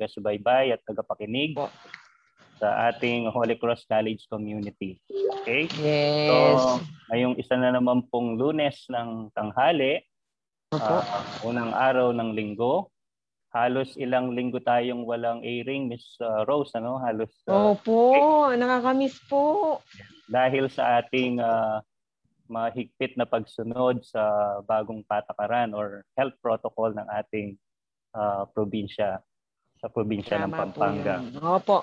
taga-subaybay at tagapakinig Po. sa ating Holy Cross College community. Okay? Yes. So, ngayong isa na naman pong lunes ng tanghali, Opo. ah, unang araw ng linggo, halos ilang linggo tayong walang airing, Miss ah, Rose, ano? Halos ah, Opo, nakakamiss po. dahil sa ating ah, mahigpit na pagsunod sa bagong patakaran or health protocol ng ating ah, probinsya sa probinsya ng Tama po Pampanga. Opo.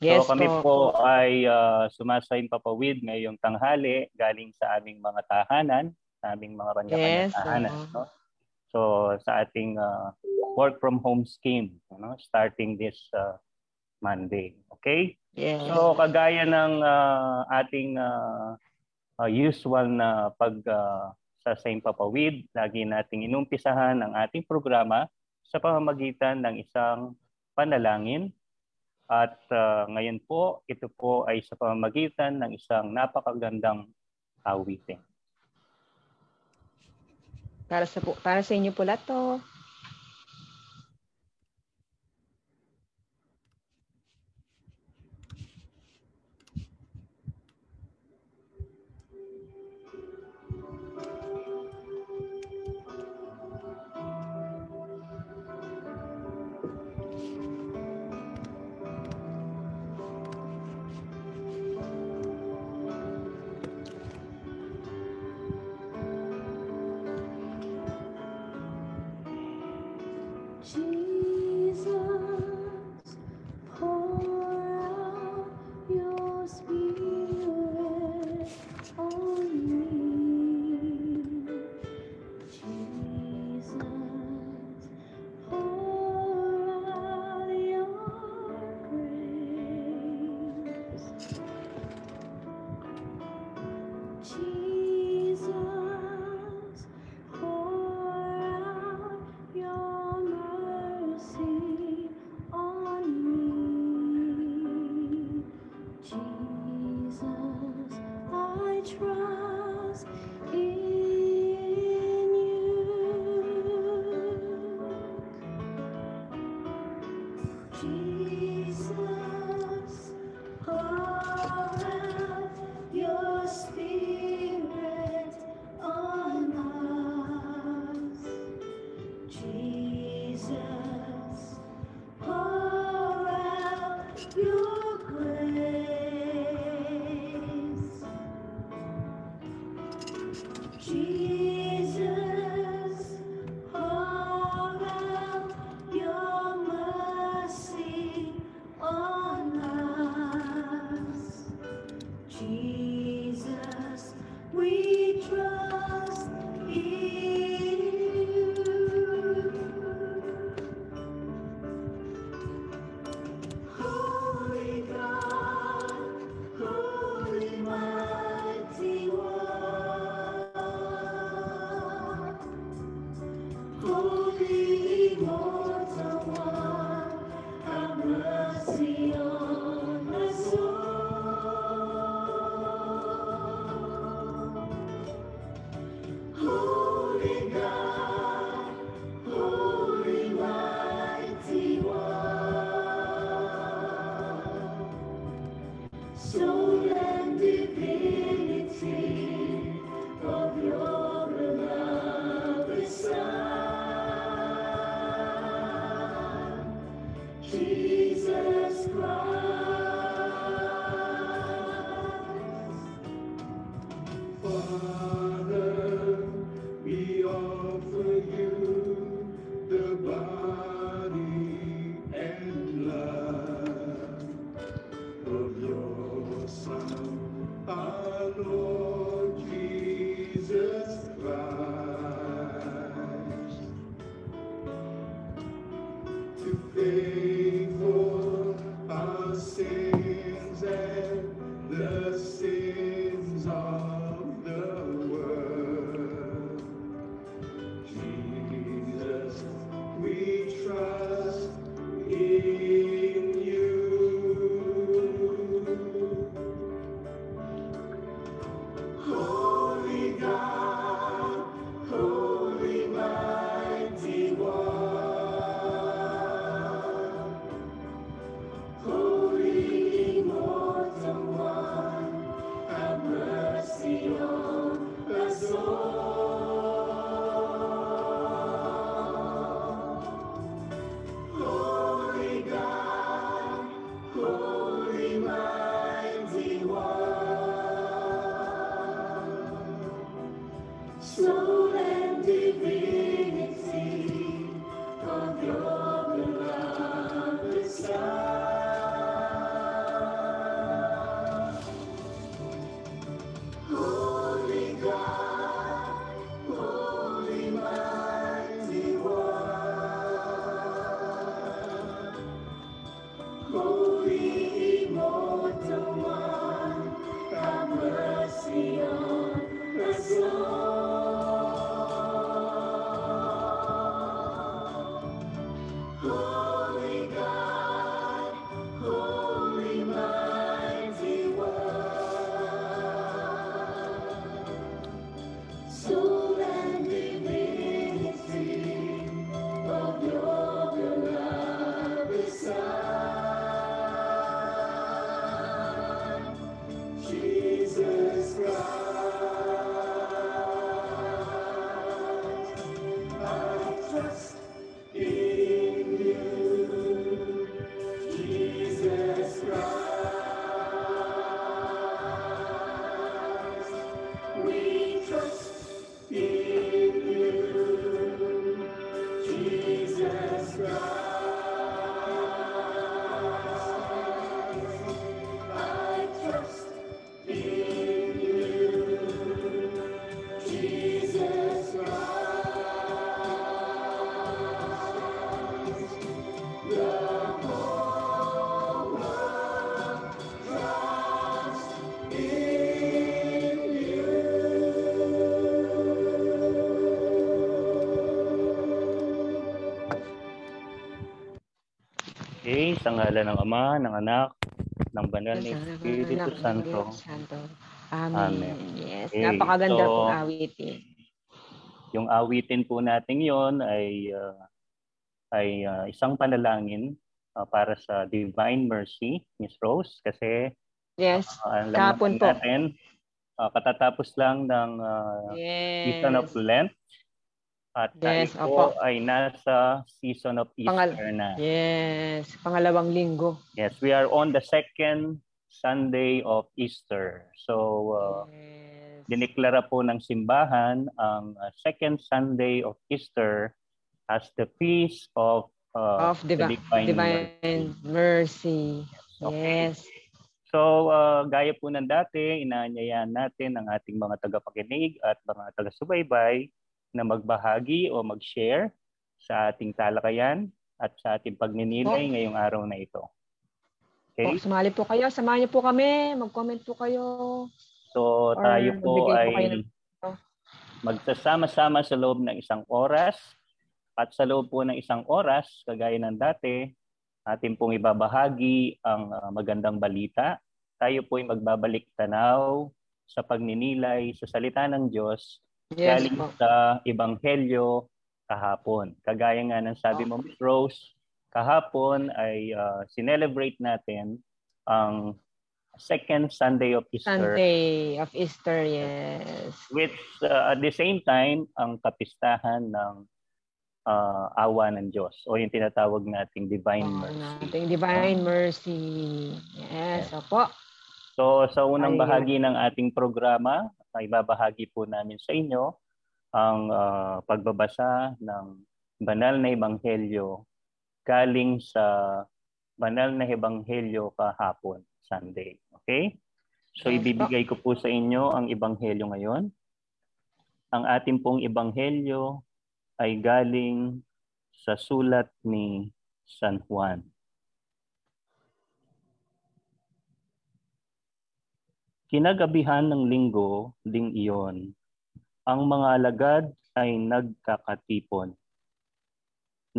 Yes so kami po. po, ay uh, sumasayin papawid ngayong tanghali galing sa aming mga tahanan, sa aming mga kanya-kanya Yes, tahanan. No? So sa ating uh, work from home scheme, no? starting this uh, Monday. Okay? Yes. So kagaya ng uh, ating uh, uh, usual na pag uh, sa Saint Papawid, lagi nating inumpisahan ang ating programa sa pamamagitan ng isang panalangin. At uh, ngayon po, ito po ay sa pamamagitan ng isang napakagandang awitin. para sa po, para sa inyo po lahat. One, sa ngalan ng Ama, ng Anak, ng Banal na Espiritu Santo. Santo. Amen. Amen. Yes. Okay, Napakaganda so- pong awitin. Yung awitin po natin yon ay ah, ay ah, isang panalangin ah, para sa Divine Mercy, Miss Rose, kasi Yes. Kahapon naman po. natin, ah, katatapos lang ng ah, season of Yes. Lent at tayo Yes, po opo. ay nasa season of Pangal- Easter na. Yes. Pangalawang linggo. Yes, we are on the second Sunday of Easter. So, uh, yes. dineklara po ng simbahan ang uh, second Sunday of Easter as the feast of, uh, of the divi- divine, divine, mercy. mercy. Okay. Yes. So, uh, gaya po ng dati, inaanyayahan natin ang ating mga tagapakinig at mga taga-subaybay na magbahagi o mag-share sa ating talakayan at sa ating pagninilay Po. ngayong araw na ito. Po, Okay? sumali po kayo. Samahan niyo po kami. Mag-comment po kayo. So, tayo po po ay kayo ng- magsasama-sama sa loob ng isang oras at sa loob po ng isang oras, kagaya ng dati, atin pong ibabahagi ang ah, magandang balita. Tayo po ay magbabalik tanaw sa pagninilay sa salita ng Diyos Yes galing po. sa Ebanghelyo kahapon. Kagaya nga ng sabi mo, Miss Rose, kahapon ay ah, sinelebrate natin ang second Sunday of Easter Sunday of Easter, yes. which uh, at the same time ang kapistahan ng uh, awa ng Diyos o yung tinatawag nating divine Oh, mercy. nating divine mercy. Yes, opo. So sa unang bahagi ng ating programa, ay babahagi po namin sa inyo ang uh, pagbabasa ng banal na ebanghelyo galing sa banal na ebanghelyo kahapon, Sunday. Okay? So ibibigay ko po sa inyo ang ebanghelyo ngayon. Ang ating pong ebanghelyo ay galing sa sulat ni San Juan. Kinagabihan ng linggo ding iyon, ang mga alagad ay nagkakatipon.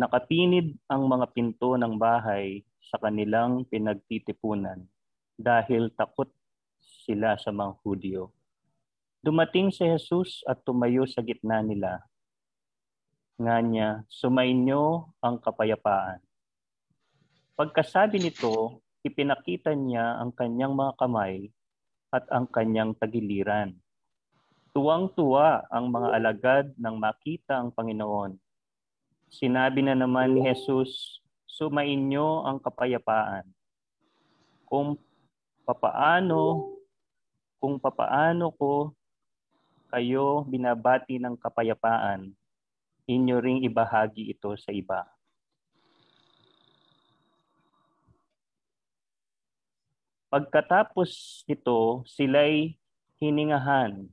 Nakatinid ang mga pinto ng bahay sa kanilang pinagtitipunan dahil takot sila sa mga Hudyo. Dumating si Jesus at tumayo sa gitna nila. Nga niya, sumainyo ang kapayapaan. Pagkasabi nito, ipinakita niya ang kanyang mga kamay at ang kanyang tagiliran. Tuwang-tuwa ang mga alagad nang makita ang Panginoon. Sinabi na naman ni Jesus, sumainyo ang kapayapaan. Kung papaano kung papaano ko kayo binabati ng kapayapaan, inyo ring ibahagi ito sa iba. Pagkatapos nito, sila'y hiningahan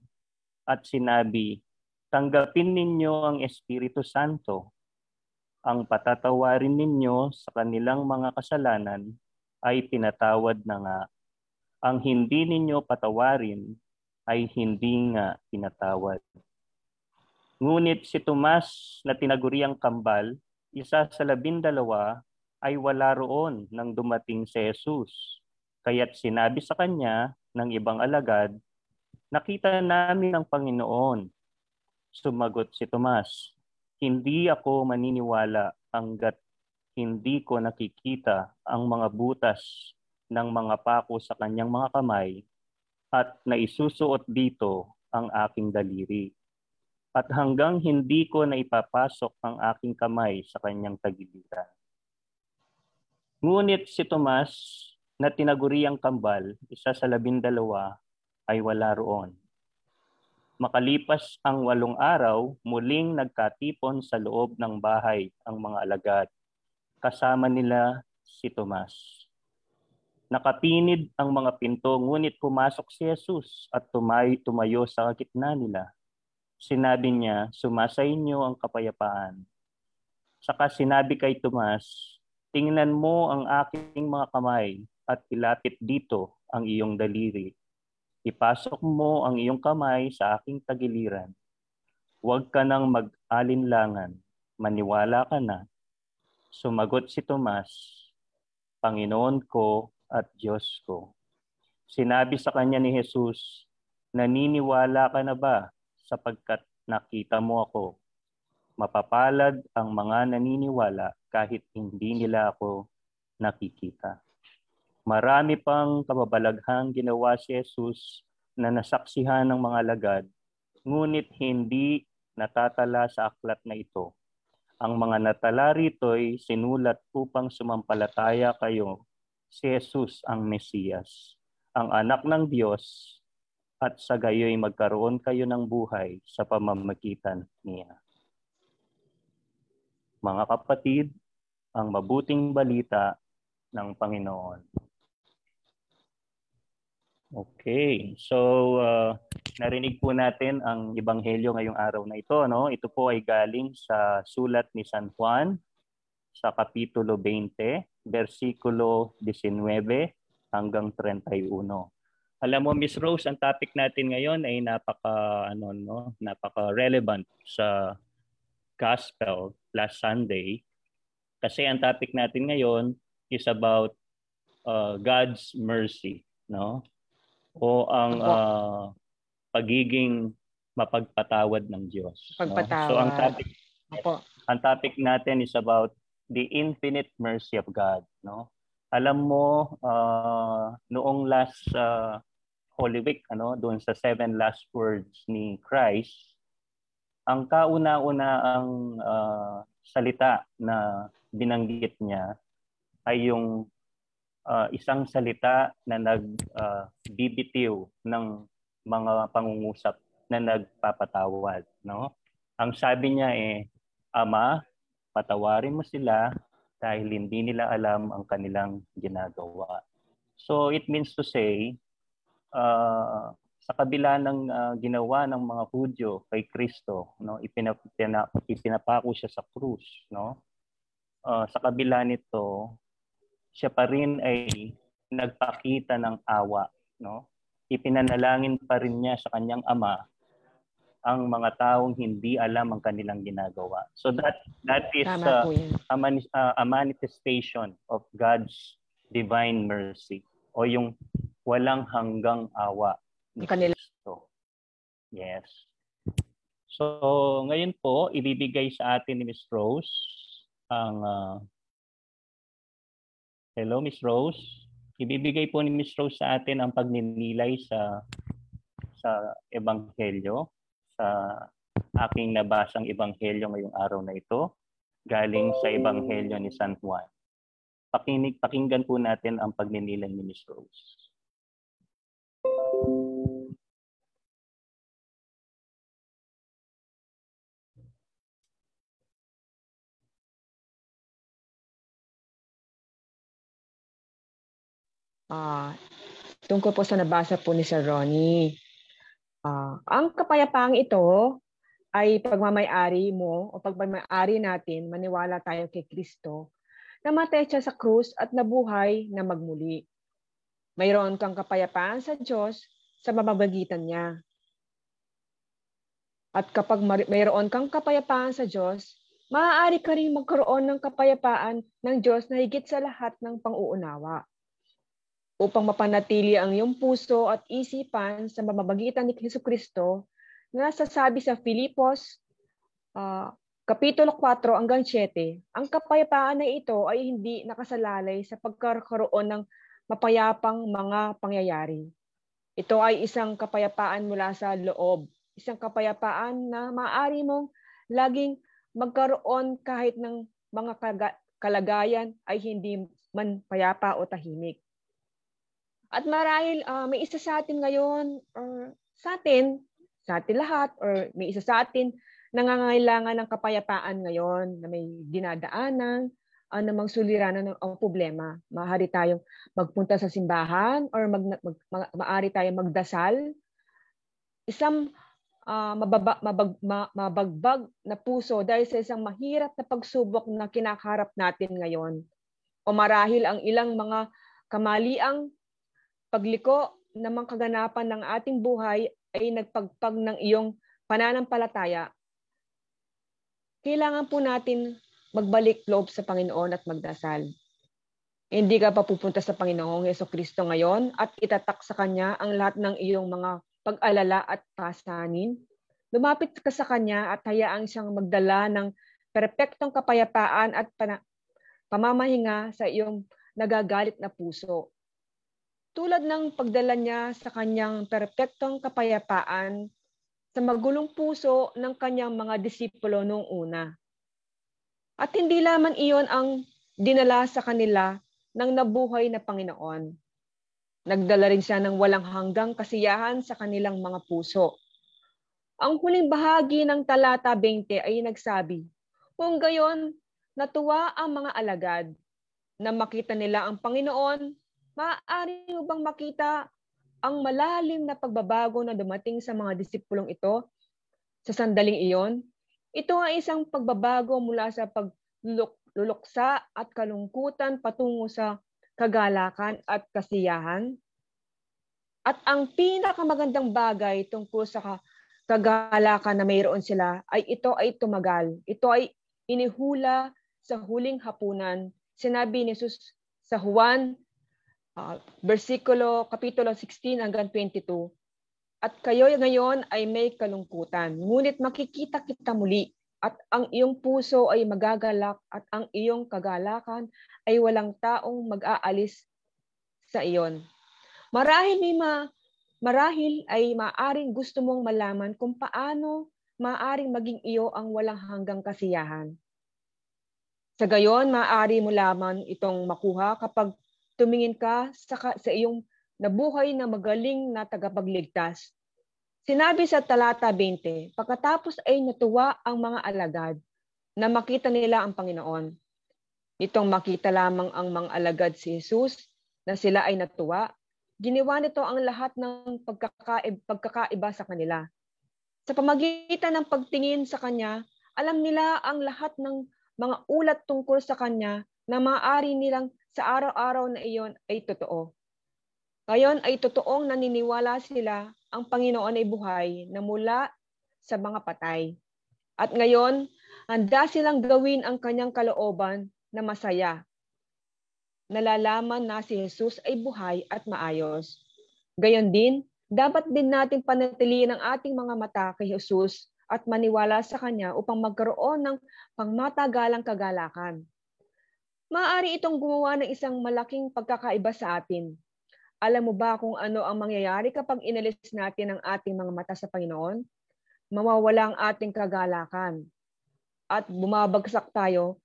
at sinabi, Tanggapin ninyo ang Espiritu Santo. Ang patatawarin ninyo sa kanilang mga kasalanan ay pinatawad na nga. Ang hindi ninyo patawarin ay hindi nga pinatawad. Ngunit si Tomas na tinaguriang kambal, isa sa labindalawa, ay wala roon nang dumating si Jesus. Kaya't sinabi sa kanya ng ibang alagad, Nakita namin ang Panginoon. Sumagot si Tomas, Hindi ako maniniwala hanggat hindi ko nakikita ang mga butas ng mga pako sa kanyang mga kamay at naisusuot dito ang aking daliri. At hanggang hindi ko na ipapasok ang aking kamay sa kanyang tagiliran. Ngunit si Tomas na tinaguriang kambal, isa sa labindalawa, ay wala roon. Makalipas ang walong araw, muling nagkatipon sa loob ng bahay ang mga alagad. Kasama nila si Tomas. Nakapinid ang mga pinto, ngunit pumasok si Jesus at tumay, tumayo sa gitna nila. Sinabi niya, sumasa inyo ang kapayapaan. Saka sinabi kay Tomas, tingnan mo ang aking mga kamay at ilapit dito ang iyong daliri Ipasok mo ang iyong kamay sa aking tagiliran. Huwag ka nang mag-alinlangan. Maniwala ka na. Sumagot si Tomas, Panginoon ko at Diyos ko. Sinabi sa kanya ni Jesus, Naniniwala ka na ba sapagkat nakita mo ako? Mapapalad ang mga naniniwala kahit hindi nila ako nakikita. Marami pang kababalaghang ginawa si Jesus na nasaksihan ng mga lagad, ngunit hindi natatala sa aklat na ito. Ang mga natala rito'y sinulat upang sumampalataya kayo si Jesus ang Mesiyas, ang anak ng Diyos, at sa gayoy magkaroon kayo ng buhay sa pamamagitan niya. Mga kapatid, ang mabuting balita ng Panginoon. Okay. So, uh, narinig po natin ang ebanghelyo ngayong araw na ito, no? Ito po ay galing sa sulat ni San Juan sa kapitulo 20, versikulo 19 hanggang 31. Alam mo Miss Rose, ang topic natin ngayon ay napaka ano no, napaka relevant sa gospel last Sunday kasi ang topic natin ngayon is about uh, God's mercy, no? O ang uh, pagiging mapagpatawad ng Diyos. Pagpatawad. No? So ang topic Opo. ang topic natin is about the infinite mercy of God, no? Alam mo uh, noong last uh, Holy Week, ano, doon sa seven last words ni Christ, ang kauna-una ang uh, salita na binanggit niya ay yung uh, isang salita na nagbibitiw uh, ng mga pangungusap na nagpapatawad, no? Ang sabi niya eh, Ama, patawarin mo sila dahil hindi nila alam ang kanilang ginagawa. So it means to say, uh, sa kabila ng uh, ginawa ng mga Hudyo kay Kristo, no, ipinapako siya sa krus, no? Uh, sa kabila nito, siya pa rin ay nagpakita ng awa, no? Ipinanalangin pa rin niya sa kanyang ama ang mga taong hindi alam ang kanilang ginagawa. So that that is uh, a, mani- uh, a manifestation of God's divine mercy o yung walang hanggang awa ni kanila. Kristo. Yes. So ngayon po ibibigay sa atin ni Miss Rose ang uh, Hello, Miss Rose. Ibibigay po ni Miss Rose sa atin ang pagninilay sa sa ebanghelyo, sa aking nabasang ebanghelyo ngayong araw na ito, galing sa ebanghelyo ni San Juan. Pakinig, pakinggan po natin ang pagninilay ni Miss Rose. Uh, tungkol po sa nabasa po ni Sir Ronnie. Uh, ang kapayapaang ito ay pagmamayari mo o pagmamayari natin, maniwala tayo kay Kristo namatay siya sa krus at nabuhay na magmuli. Mayroon kang kapayapaan sa Diyos sa mamamagitan niya. At kapag mayroon kang kapayapaan sa Diyos, maaari ka rin magkaroon ng kapayapaan ng Diyos na higit sa lahat ng pang-uunawa. Upang mapanatili ang iyong puso at isipan sa mamamagitan ni Hesus Kristo, na nasasabi sa Filipos uh, Kapitulo 4 hanggang 7, ang kapayapaan na ito ay hindi nakasalalay sa pagkakaroon ng mapayapang mga pangyayari. Ito ay isang kapayapaan mula sa loob, isang kapayapaan na maaari mong laging magkaroon kahit ng mga kalagayan ay hindi man payapa o tahimik. At marahil uh, may isa sa atin ngayon or sa atin, sa atin lahat or may isa sa atin nangangailangan ng kapayapaan ngayon na may dinadaanan, anumang suliranan ng ang problema. Maaari tayong magpunta sa simbahan or mag, mag, mag maaari tayong magdasal. Isang uh, mababa, mabag, mabagbag na puso dahil sa isang mahirap na pagsubok na kinakaharap natin ngayon. O marahil ang ilang mga kamaliang pagliko ng kaganapan ng ating buhay ay nagpagpag ng iyong pananampalataya kailangan po natin magbalik loob sa Panginoon at magdasal. Hindi ka pa pupunta sa Panginoong Yeso Kristo ngayon at itatak sa Kanya ang lahat ng iyong mga pag-alala at pasanin. Lumapit ka sa Kanya at hayaang siyang magdala ng perpektong kapayapaan at pamamahinga sa iyong nagagalit na puso. Tulad ng pagdala niya sa kanyang perpektong kapayapaan sa magulong puso ng kanyang mga disipulo noong una. At hindi lamang iyon ang dinala sa kanila ng nabuhay na Panginoon. Nagdala rin siya ng walang hanggang kasiyahan sa kanilang mga puso. Ang huling bahagi ng talata 20 ay nagsabi, Kung gayon, natuwa ang mga alagad na makita nila ang Panginoon, maaari mo bang makita ang malalim na pagbabago na dumating sa mga disipulong ito sa sandaling iyon, ito ay isang pagbabago mula sa pagluluksa at kalungkutan patungo sa kagalakan at kasiyahan. At ang pinakamagandang bagay tungkol sa kagalakan na mayroon sila ay ito ay tumagal. Ito ay inihula sa huling hapunan. Sinabi ni Jesus sa Juan uh, versikulo kapitulo 16 hanggang 22. At kayo ngayon ay may kalungkutan, ngunit makikita kita muli at ang iyong puso ay magagalak at ang iyong kagalakan ay walang taong mag-aalis sa iyon. Marahil may ma, marahil ay maaring gusto mong malaman kung paano maaring maging iyo ang walang hanggang kasiyahan. Sa gayon, maaari mo lamang itong makuha kapag tumingin ka sa, sa iyong nabuhay na magaling na tagapagligtas. Sinabi sa talata 20, pagkatapos ay natuwa ang mga alagad na makita nila ang Panginoon. Itong makita lamang ang mga alagad si Jesus na sila ay natuwa, ginawa nito ang lahat ng pagkakaib, pagkakaiba sa kanila. Sa pamagitan ng pagtingin sa Kanya, alam nila ang lahat ng mga ulat tungkol sa Kanya na maaari nilang sa araw-araw na iyon ay totoo. Ngayon ay totoong naniniwala sila ang Panginoon ay buhay na mula sa mga patay. At ngayon, handa silang gawin ang kanyang kalooban na masaya. Nalalaman na si Jesus ay buhay at maayos. Gayon din, dapat din natin panatiliin ang ating mga mata kay Jesus at maniwala sa Kanya upang magkaroon ng pangmatagalang kagalakan maaari itong gumawa ng isang malaking pagkakaiba sa atin. Alam mo ba kung ano ang mangyayari kapag inalis natin ang ating mga mata sa Panginoon? Mawawala ang ating kagalakan at bumabagsak tayo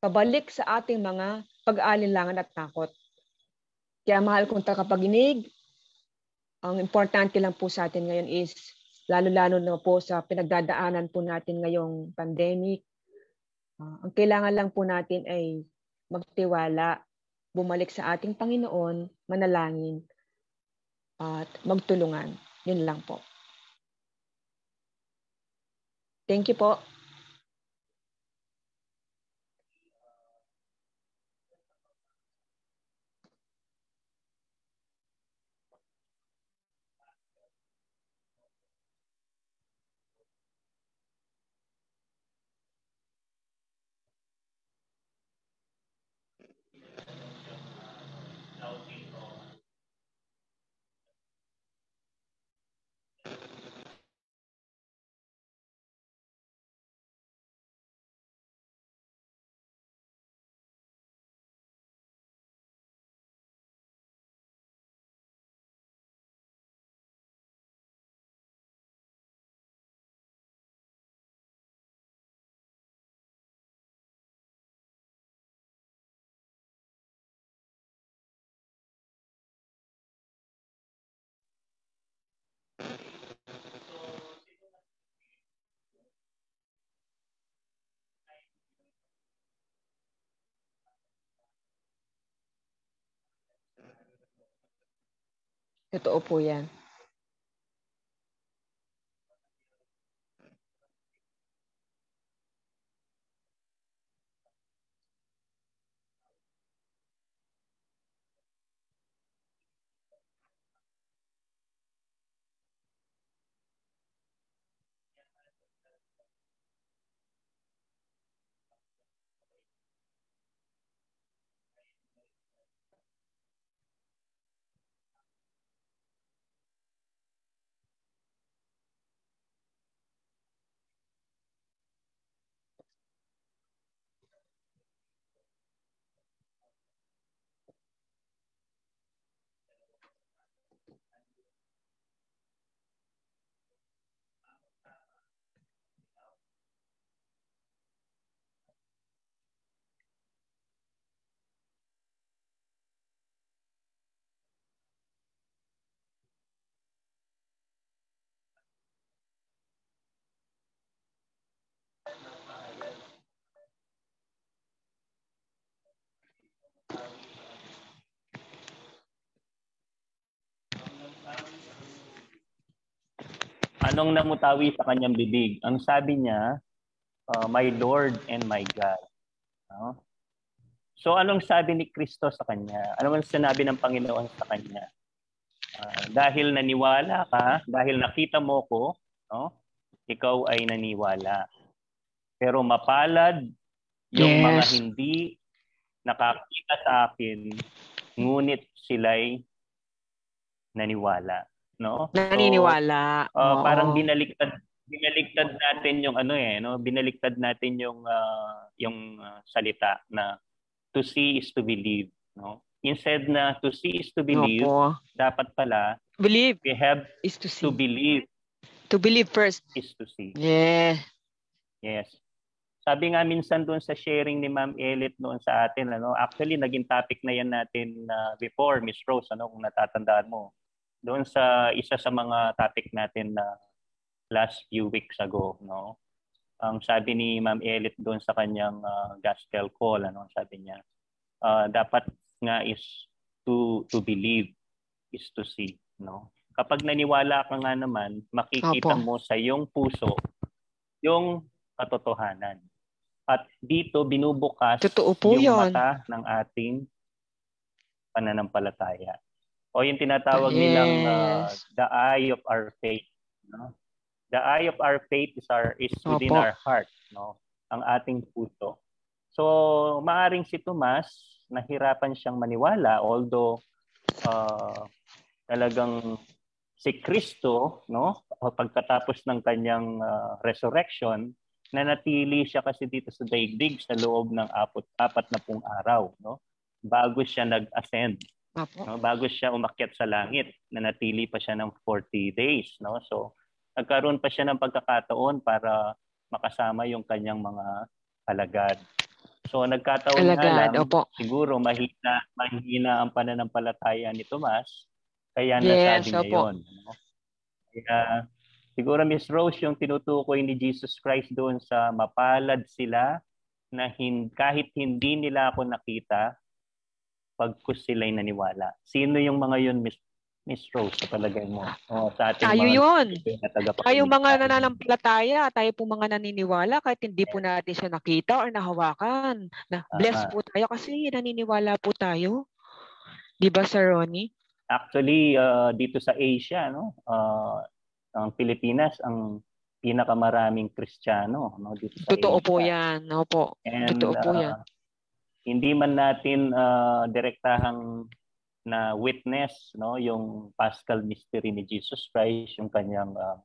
pabalik sa ating mga pag-aalinlangan at takot. Kaya mahal kong takapaginig, ang importante lang po sa atin ngayon is lalo-lalo na po sa pinagdadaanan po natin ngayong pandemic, Uh, ang kailangan lang po natin ay magtiwala, bumalik sa ating Panginoon, manalangin, at magtulungan. Yun lang po. Thank you po. Totoo po yan. Anong namutawi sa kanyang bibig? Ang sabi niya, uh, My Lord and my God. No? So anong sabi ni Kristo sa kanya? Ano ang sinabi ng Panginoon sa kanya? Uh, dahil naniwala ka, dahil nakita mo ko, no? ikaw ay naniwala. Pero mapalad yung Yes. mga hindi nakakita sa akin, ngunit sila'y naniwala. No? So, Naniniwala. Uh, Oo. parang binaliktad binaliktad natin yung ano eh no binaliktad natin yung ah, yung ah, salita na to see is to believe no instead na to see is to believe Opo. dapat pala Believe we have is to see. to believe To believe first. is to see Yeah. yes sabi nga minsan doon sa sharing ni Ma'am Elit noon sa atin ano actually naging topic na yan natin na before Miss Rose ano kung natatandaan mo doon sa isa sa mga topic natin na last few weeks ago, no? Ang sabi ni Ma'am Elit doon sa kanyang ah, gospel call, ano, sabi niya, ah, dapat nga is to to believe is to see, no? Kapag naniwala ka nga naman, makikita Opo. mo sa iyong puso yung katotohanan. At dito binubukas Totoo po yung yun. mata ng ating pananampalataya. O yung tinatawag Yes. nilang uh, the eye of our faith. No? The eye of our faith is our is within Opo. our heart, no? Ang ating puso. So, maaring si Tomas nahirapan siyang maniwala although uh, talagang si Kristo, no? Pagkatapos ng kanyang uh, resurrection, nanatili siya kasi dito sa daigdig sa loob ng apat, apat na pung araw, no? Bago siya nag-ascend Opo. no? bago siya umakyat sa langit, nanatili pa siya ng 40 days. No? So, nagkaroon pa siya ng pagkakataon para makasama yung kanyang mga alagad. So, nagkataon Alagad. lang, Opo. siguro mahina, mahina ang pananampalataya ni Tomas, kaya Yes, nasabi niya opo. yun. No? Kaya, siguro Miss Rose, yung tinutukoy ni Jesus Christ doon sa mapalad sila na hin- kahit hindi nila ako nakita, pagkus sila'y naniwala. Sino yung mga yun, Miss Miss Rose, sa palagay mo? O, sa ating Tayo mga yun. Tayo mga nananampalataya, tayo po mga naniniwala kahit hindi po natin siya nakita or nahawakan. Na blessed po tayo kasi naniniwala po tayo. Di ba, Sir Ronnie? Actually, uh, dito sa Asia, no, uh, ang Pilipinas, ang pinakamaraming Kristiyano no, dito sa Totoo Asia. po yan. Opo. And, Totoo po uh, yan. Hindi man natin uh, direktahang na witness no yung Paschal mystery ni Jesus Christ, yung kanyang uh,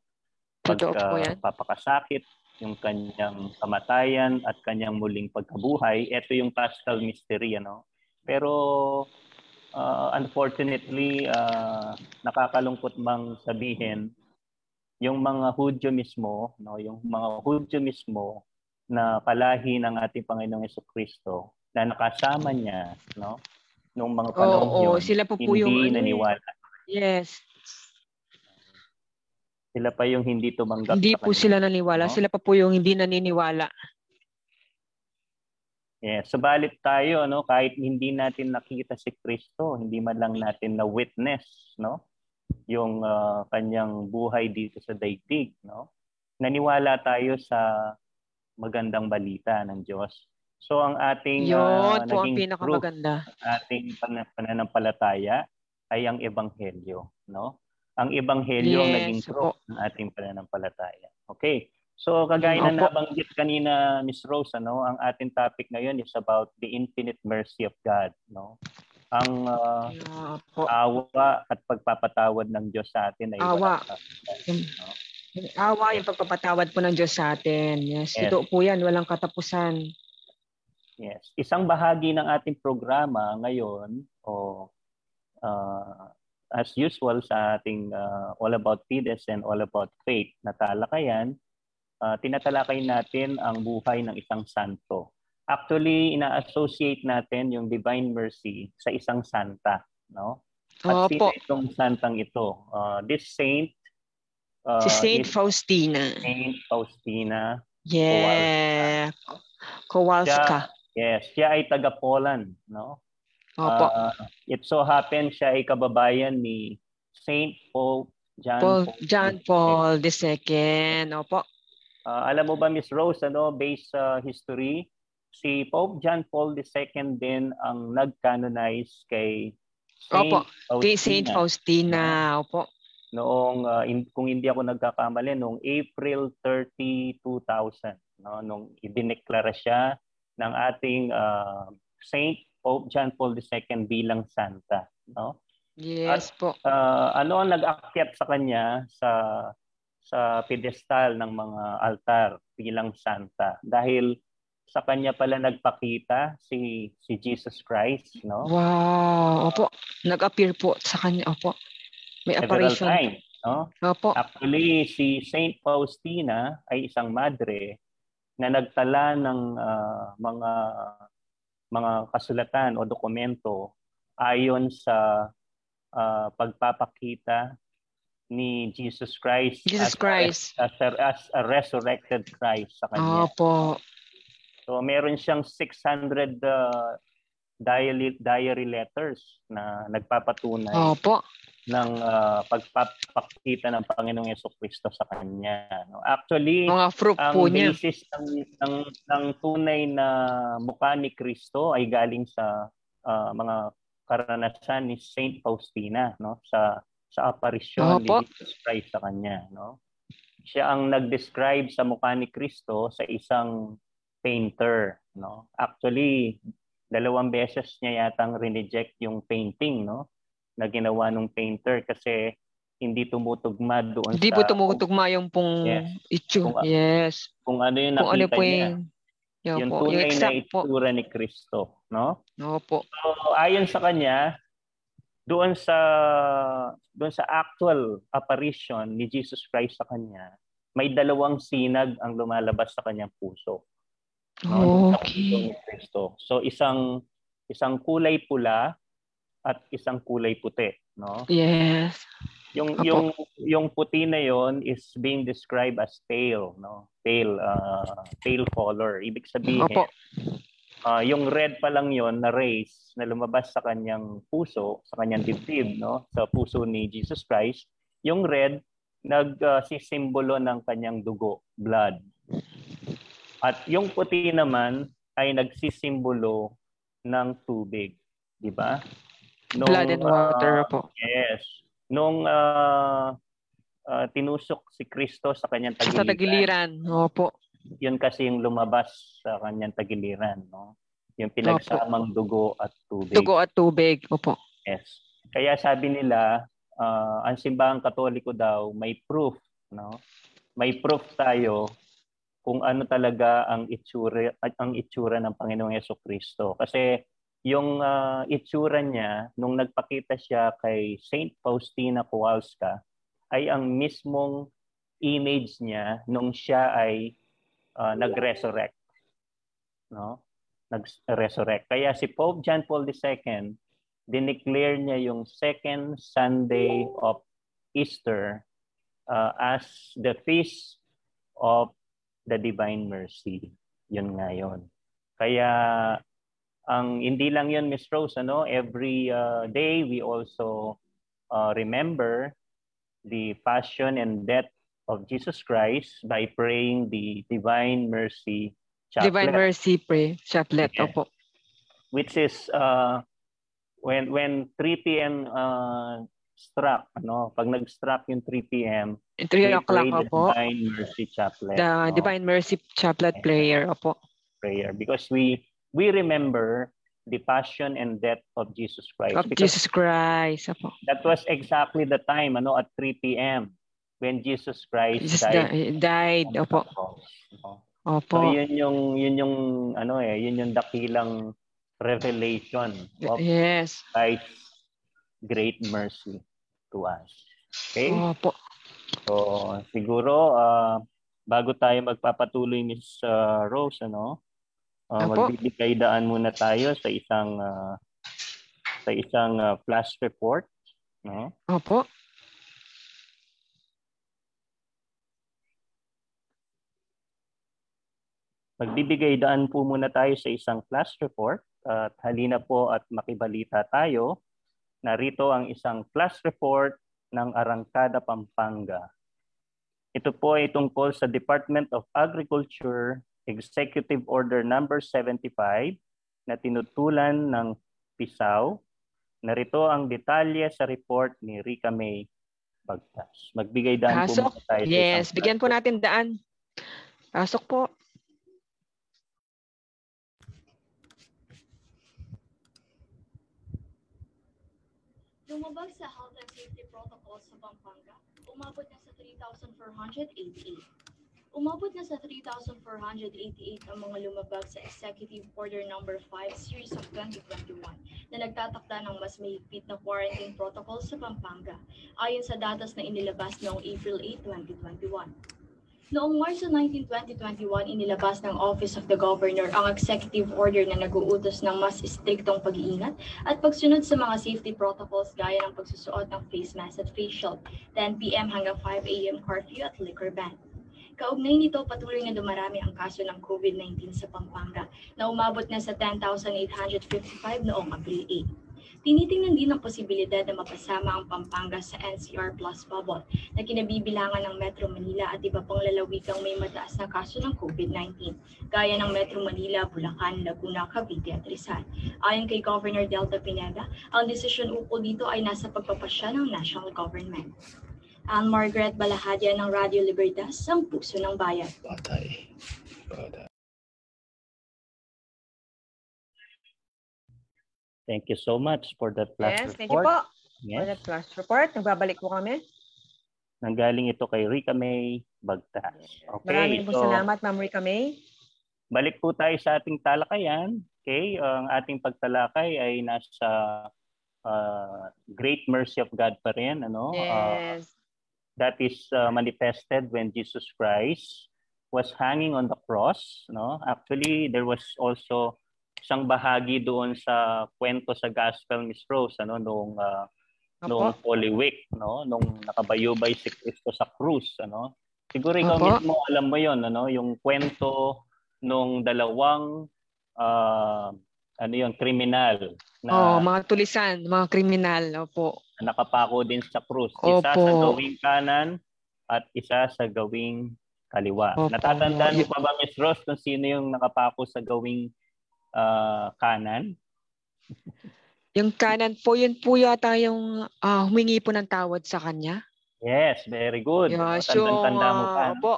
yan. pagpapakasakit, yung kanyang kamatayan at kanyang muling pagkabuhay. Ito yung Paschal mystery ano. Pero uh, unfortunately uh, nakakalungkot mang sabihin yung mga Hudyo mismo, no, yung mga Hudyo mismo na kalahi ng ating Panginoong Kristo na nakasama niya, no, nung mga panahon Oo, yun, sila po hindi yung ano eh. naniwala. Yes. Sila pa yung hindi tumanggap Hindi po kanya. sila naniwala. no? Sila pa po yung hindi naniniwala. Yes, subalit tayo no kahit hindi natin nakita si Kristo, hindi man lang natin na witness, no? yung ah, kanyang buhay dito sa daigdig, no? Naniwala tayo sa magandang balita ng Diyos. So ang ating ah, Yun po ang naging proof ating pan- pananampalataya ay ang ebanghelyo, no? Ang ebanghelyo ang Yes, naging opo. proof ng ating pananampalataya. Okay. So kagaya na Opo. nabanggit kanina Miss Rose, ano, ang ating topic ngayon is about the infinite mercy of God, no? Ang ah, po. awa at pagpapatawad ng Diyos sa atin ay Awa. Yung, no? Awa, yung pagpapatawad po ng Diyos sa atin. Yes, Yes. ito po yan. Walang katapusan. Yes. Isang bahagi ng ating programa ngayon o uh, as usual sa ating uh, All About Fides and All About Faith na talakayan, uh, tinatalakay natin ang buhay ng isang santo. Actually, ina-associate natin yung divine mercy sa isang santa, no? At sino Opo. itong santang ito? Uh, this saint uh, Si Saint Faustina. Saint Faustina. Yeah. Kowalska. Yes, siya ay taga Poland, no? Opo. Ah, it so happens siya ay kababayan ni Saint Pope John Paul, Paul John II. Paul II. Opo. Ah, alam mo ba Miss Rose ano based sa history si Pope John Paul II din ang nag-canonize kay Saint Opo, Faustina Kay Saint Faustina. Opo. Noong ah, in- kung hindi ako nagkakamali noong April 30, 2000 no nung idineklara siya ng ating ah, Saint Pope John Paul II bilang santa no Yes po. Ah, ano ang nag-akyat sa kanya sa sa pedestal ng mga altar bilang santa dahil sa kanya pala nagpakita si si Jesus Christ no Wow. Opo. Nag-appear po sa kanya. Opo. May several apparition. times no Opo. actually si Saint Faustina ay isang madre na nagtala ng ah, mga mga kasulatan o dokumento ayon sa ah, pagpapakita ni Jesus Christ Jesus as, Christ. as, a, as a resurrected Christ sa kanya. Opo. So meron siyang 600 uh, diary, diary letters na nagpapatunay Opo. Ng uh, pagpapakita ng Panginoong Yeso Kristo sa kanya. No? Actually, Mga fruit ang po niya. basis ng, ng, ng tunay na mukha ni Kristo ay galing sa ah, mga karanasan ni Saint Faustina no sa sa aparisyon ni Jesus Christ sa kanya no siya ang nag-describe sa mukha ni Kristo sa isang painter no actually dalawang beses niya yatang reject yung painting no na ginawa ng painter kasi hindi tumutugma doon Hindi sa po tumutugma yung pong Yes. itsu. Kung- Yes. kung ano yung Kung ano nakita po niya yung yung po, yung tunay na exact po. itsura ni Kristo, no? Opo. So ayon sa kanya, doon sa doon sa actual apparition ni Jesus Christ sa kanya, may dalawang sinag ang lumalabas sa kanyang puso. No? Doon sa puso Okay. ni Kristo. So isang isang kulay pula at isang kulay puti, no? Yes. Yung Apo. yung yung puti na yon is being described as pale, no? Pale uh, pale color. Ibig sabihin, Opo. ah, yung red pa lang yon na rays na lumabas sa kanyang puso, sa kanyang dibdib, no? Sa puso ni Jesus Christ, yung red nagsisimbolo ng kanyang dugo, blood. At yung puti naman ay nagsisimbolo ng tubig, di ba? Nung, Blood and water ah, po. Yes. Nung ah, ah, tinusok si Kristo sa kanyang Sa tagiliran, tagiliran. Opo. yun kasi yung lumabas sa kanyang tagiliran, no? Yung pinagsamang dugo at tubig. Dugo at tubig. Opo. Yes. Kaya sabi nila, ah, ang simbahang katoliko daw may proof, no? May proof tayo kung ano talaga ang itsura ang itsura ng Panginoong Yeso Kristo. Kasi yung ah, itsura niya nung nagpakita siya kay Saint Faustina Kowalska ay ang mismong image niya nung siya ay ah, nag-resurrect. No? Nag-resurrect. Kaya si Pope John Paul II dineclare niya yung second Sunday of Easter uh, as the feast of the divine mercy. Yun nga yun. Kaya ang hindi lang yun Miss Rose ano, every uh, day we also uh, remember the passion and death of Jesus Christ by praying the Divine Mercy Chaplet, Divine Mercy Pray, Chaplet. Yeah. Opo. which is uh, when when 3 p.m. Uh, struck, ano, pag nag-struck yung 3 p.m., 3 we o'clock, opo. Divine Mercy Chaplet. The no, Divine Mercy Chaplet prayer. Opo. prayer because we we remember the passion and death of Jesus Christ. Of Jesus Christ. Opo. that was exactly the time ano at 3 p.m. when Jesus Christ Jesus died. di- died. Opo. Opo. So yun yung yun yung ano eh, yun yung dakilang revelation of Yes. Christ's great mercy to us. Okay? Opo. So siguro ah, bago tayo magpapatuloy Miss ah, Rose ano, ah, Apo. magbibigay daan muna tayo sa isang ah, sa isang ah, flash report, no? Opo. Magbibigay daan po muna tayo sa isang flash report at halina po at makibalita tayo. Narito ang isang flash report ng Arangkada, Pampanga. Ito po ay tungkol sa Department of Agriculture Executive Order Number 75 na tinutulan ng PISAW. Narito ang detalye sa report ni Rica May Bagtas. Magbigay daan po Pasok. muna tayo Yes. Bigyan po natin daan. Pasok po. Lumabag sa health and safety protocols sa Pampanga, umabot na sa 3,488. Umabot na sa 3,488 ang mga lumabag sa Executive Order Number 5 Series of 2021 na nagtatakda ng mas mahigpit na quarantine protocol sa Pampanga ayon sa datos na inilabas noong April 8, 2021. Noong Marso 19, 2021, inilabas ng Office of the Governor ang executive order na nag-uutos ng mas istriktong pag-iingat at pagsunod sa mga safety protocols gaya ng pagsusuot ng face mask at face shield, 10 p.m. hanggang 5 a.m. curfew at liquor ban. Kaugnay nito, patuloy na dumarami ang kaso ng COVID-19 sa Pampanga na umabot na sa 10,855 noong Abril 8. Tinitingnan din ang posibilidad na mapasama ang Pampanga sa NCR Plus Bubble na kinabibilangan ng Metro Manila at iba pang lalawigang may mataas na kaso ng COVID-19, gaya ng Metro Manila, Bulacan, Laguna, Cavite at Rizal. Ayon kay Governor Delta Pineda, ang desisyon ukol dito ay nasa pagpapasya ng national government. Ang Margaret Balahadia ng Radio Libertas, ang puso ng bayan. Patay. Patay. Thank you so much for that flash Yes. Thank you report. po. For Yes. that flash report. Nagbabalik po kami. Nanggaling ito kay Rica May Bagtas. Okay, Maraming po so salamat, Ma'am Rica May. balik po tayo sa ating talakayan. Okay, ang ating pagtalakay ay nasa uh, Great Mercy of God pa rin. Ano? Uh, Yes. That is uh, manifested when Jesus Christ was hanging on the cross. No? Actually, there was also isang bahagi doon sa kwento sa Gospel Miss Rose ano nung uh, nung Opo. Holy Week, no? Nung nakabayubay si Kristo sa krus, ano? Siguro ikaw Opo. mismo alam mo 'yon, ano, yung kwento nung dalawang ah, ano 'yon, kriminal Oh, na mga tulisan, mga kriminal. Opo. nakapako din sa krus. Isa Opo. sa gawing kanan at isa sa gawing kaliwa. Opo. Natatandaan Y- pa ba Miss Rose kung sino yung nakapako sa gawing ah, kanan? Yung kanan po, yun po yata yung ah, humingi po ng tawad sa kanya. Yes, very good. Yes, Tandang yung, tanda mo pa. no? po.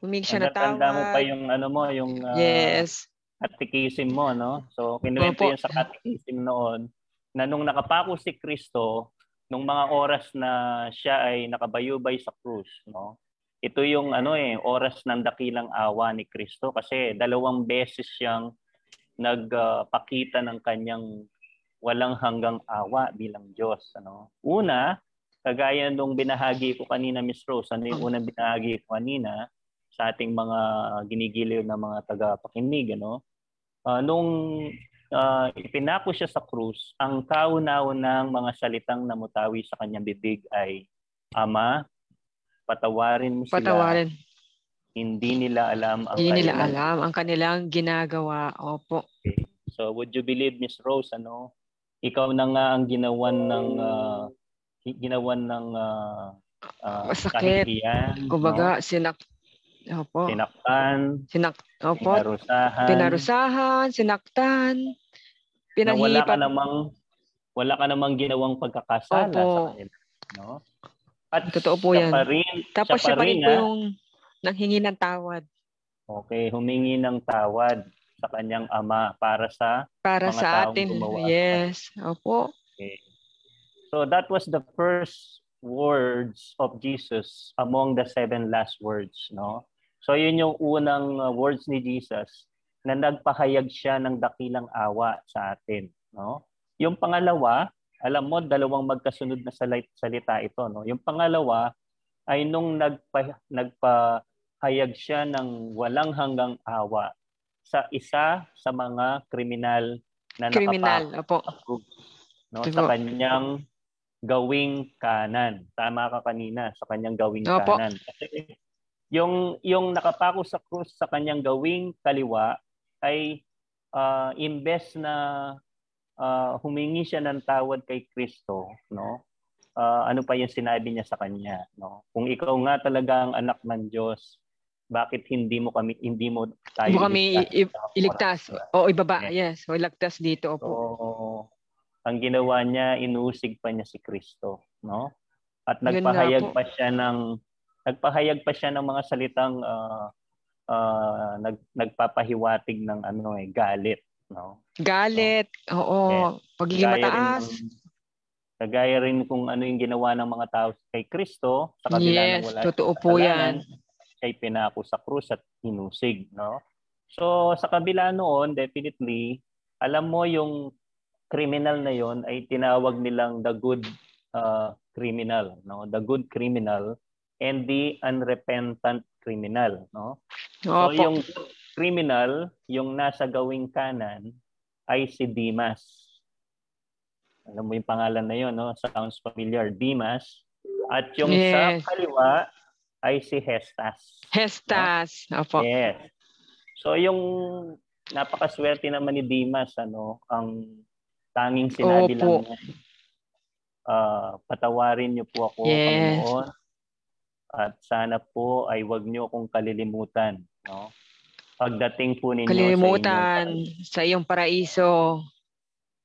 Humingi siya ng tawad. Tanda mo pa yung ano mo, yung ah, Yes. Catechism mo, no? So, kinuwento yun sa catechism noon na nung nakapako si Kristo, nung mga oras na siya ay nakabayubay sa krus, no? Ito yung ano eh, oras ng dakilang awa ni Kristo kasi dalawang beses siyang nagpakita ng kanyang walang hanggang awa bilang Diyos, ano? Una, kagaya nung binahagi ko kanina Miss Rose, ano yung unang binahagi ko kanina sa ating mga ginigiliw na mga tagapakinig, ano? Ah, nung ah, ipinako siya sa krus, ang kauna-unang mga salitang namutawi sa kanyang bibig ay, Ama, patawarin mo sila. Patawarin. Hindi nila alam ang Hindi nila kanilang alam ang kanilang ginagawa. Opo. So would you believe Miss Rose ano? Ikaw na nga ang ginawan ng gi- ginawan ng ah, ah, Masakit. kahihiyan, Kumbaga, sinak... Opo. sinaktan, Sinak... Opo. pinarusahan, Pinarusahan, sinaktan, na wala ka namang wala ka namang ginawang pagkakasala Opo. sa kanila, no? At Totoo po siya yan. pa rin, Tapos siya pa rin po ah, yung nanghingi ng tawad Okay, humingi ng tawad sa kanyang ama para sa para Mga sa atin. gumawa. Yes. Opo. So that was the first words of Jesus among the seven last words, no? So yun yung unang uh, words ni Jesus na nagpahayag siya ng dakilang awa sa atin, no? Yung pangalawa, alam mo dalawang magkasunod na salit- salita ito, no? Yung pangalawa ay nung nagpa, nagpahayag siya ng walang hanggang awa sa isa sa mga kriminal na Kriminal. Opo. no Diba? sa kanyang gawing kanan. Tama ka kanina sa kanyang gawing Opo. kanan. Kasi yung yung nakapako sa krus sa kanyang gawing kaliwa ay ah, imbes na ah, humingi siya ng tawad kay Kristo, no? Ah, ano pa yung sinabi niya sa kanya, no? Kung ikaw nga talaga ang anak ng Diyos, bakit hindi mo kami hindi mo tayo Hindi kami Iligtas. O ibaba. Yes. O ilagtas dito. So, Opo. ang ginawa niya, inusig pa niya si Kristo, no? At Yun nagpahayag pa siya ng nagpahayag pa siya ng mga salitang ah, ah, nag, nagpapahiwatig ng ano eh, galit, no? Galit. Oo. Pagiging Kagaya rin mataas. ng- Kagaya rin kung ano yung ginawa ng mga tao kay Kristo sa kabila ng Yes. wala Totoo po yan. ay pinako sa krus at hinusig, no? So sa kabila noon, definitely, alam mo yung criminal na yon ay tinawag nilang the good uh, criminal, no? The good criminal and the unrepentant criminal, no? So Opo. yung good criminal, yung nasa gawing kanan ay si Dimas. Alam mo yung pangalan na yon, no? Sounds familiar, Dimas. At yung sa Yes. kaliwa ay si Hestas. Hestas. Opo. Yes. So yung napakaswerte naman ni Dimas, ano, ang tanging sinabi Opo. lang niya, ah, patawarin niyo po ako, Yes. Panginoon, at sana po ay wag niyo akong kalilimutan, no? Pagdating po ninyo Kalilimutan sa sa iyong paraiso.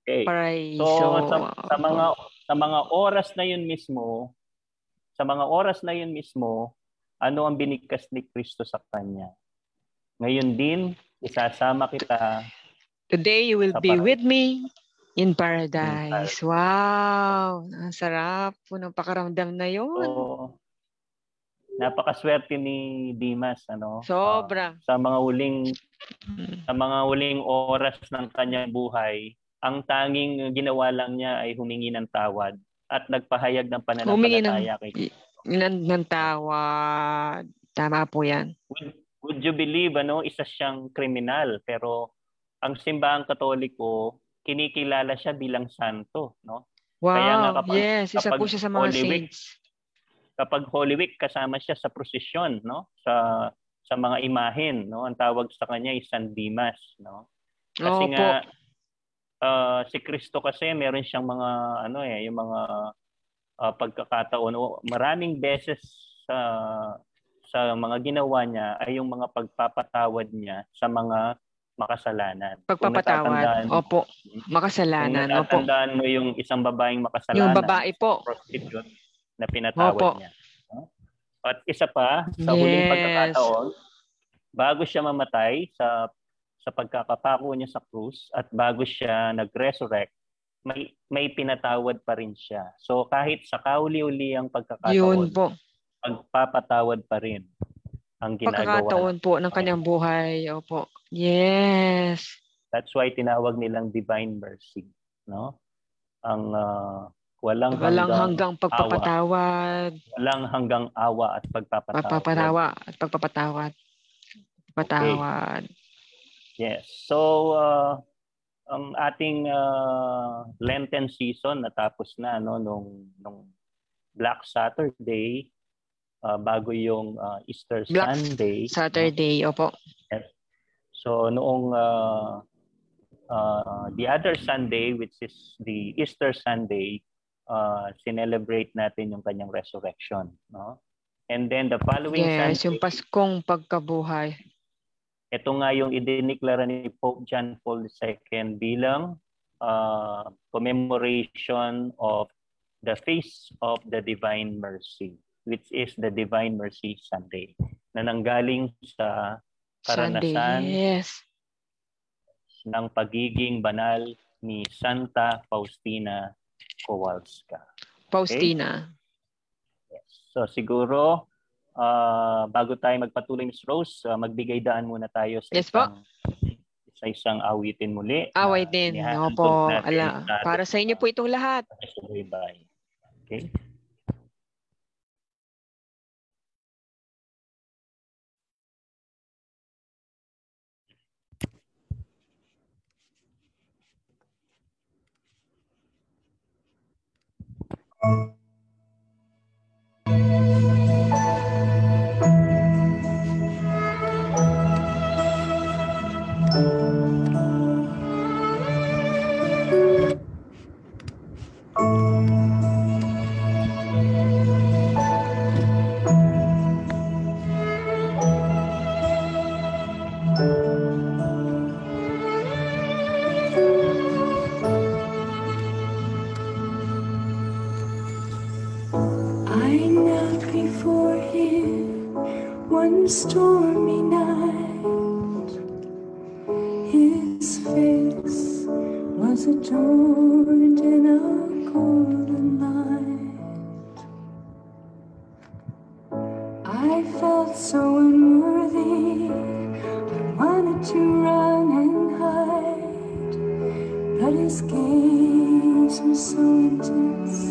okay. Paraiso. So sa, sa mga sa mga oras na yun mismo, sa mga oras na yun mismo, ano ang binigkas ni Kristo sa kanya? Ngayon din, isasama kita Today you will be paraiso. with me in paradise. Wow! Ang sarap po ng pakaramdam na yun. So, napakaswerte ni Dimas ano Sobra. ah, sa mga huling Mm. sa mga huling oras ng kanyang buhay ang tanging ginawa lang niya ay humingi ng tawad at nagpahayag ng Humingi ng- pananampalataya kay Ng, ng tawad. Tama po yan. would, would you believe ano isa siyang kriminal pero ang simbahang katoliko kinikilala siya bilang santo no Kaya nga Wow. kapag- yes, isa po kapag siya sa mga Holy Week, saints. Kapag Holy Week kasama siya sa prosesyon no sa sa mga imahen no ang tawag sa kanya ay San Dimas no kasi Opo. nga ah, si Kristo kasi meron siyang mga ano eh yung mga ah, pagkakataon o maraming beses sa sa mga ginawa niya ay yung mga pagpapatawad niya sa mga makasalanan. Kung Pagpapatawad. Opo. Kung Makasalanan. Opo. natatandaan mo yung isang babaeng makasalanan, Yung babae po. prostitute na pinatawad Opo. niya. At isa pa, sa huling Yes. pagkakataon, bago siya mamatay sa sa pagkakapako niya sa krus at bago siya nag-resurrect, may may pinatawad pa rin siya. So kahit sa kauli-uli ang Yun pagkakataon, po. magpapatawad pa rin ang ginagawa. Pagkakataon po ng kanyang buhay. Opo. Yes. That's why tinawag nilang divine mercy, no? Ang ah, walang, Walang hanggang hanggang pagpapatawad. walang hanggang awa at pagpapatawad. Pagpapatawa at pagpapatawad. Pagpapatawad. Yes. So uh, ang ating uh, Lenten season natapos na no nung nung Black Saturday uh, bago yung uh, Easter Black Sunday. Saturday. Opo. So noong uh, uh, the other Sunday which is the Easter Sunday uh, sinelebrate natin yung kanyang resurrection. No? And then the following Yes, Sunday, yung Paskong pagkabuhay. ito nga yung idiniklara ni Pope John Paul II bilang uh, commemoration of the Feast of the Divine Mercy, which is the Divine Mercy Sunday, na nanggaling sa Sunday. karanasan Yes. ng pagiging banal ni Santa Faustina Kowalska. Faustina. So siguro, ah, bago tayo magpatuloy, Ms. Rose, ah, magbigay daan muna tayo sa Yes po. isang, sa isang awitin muli. Din. inihahandog Opo. Ala, para sa inyo po itong lahat. Okay? Was adorned in a golden light. I felt so unworthy, I wanted to run and hide. But his gaze was so intense,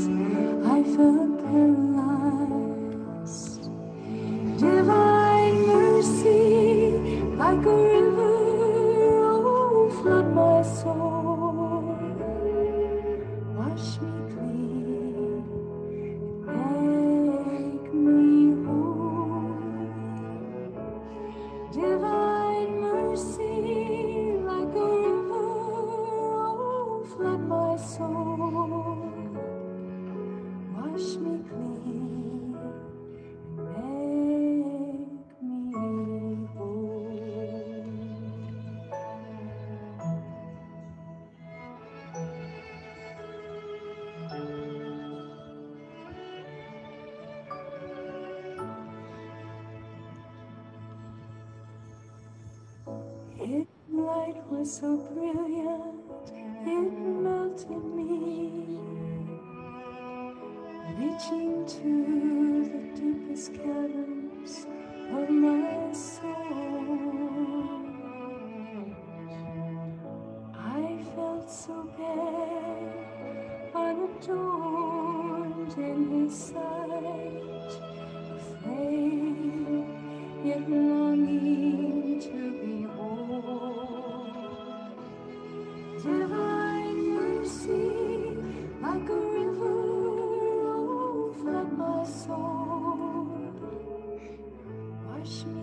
Christmas.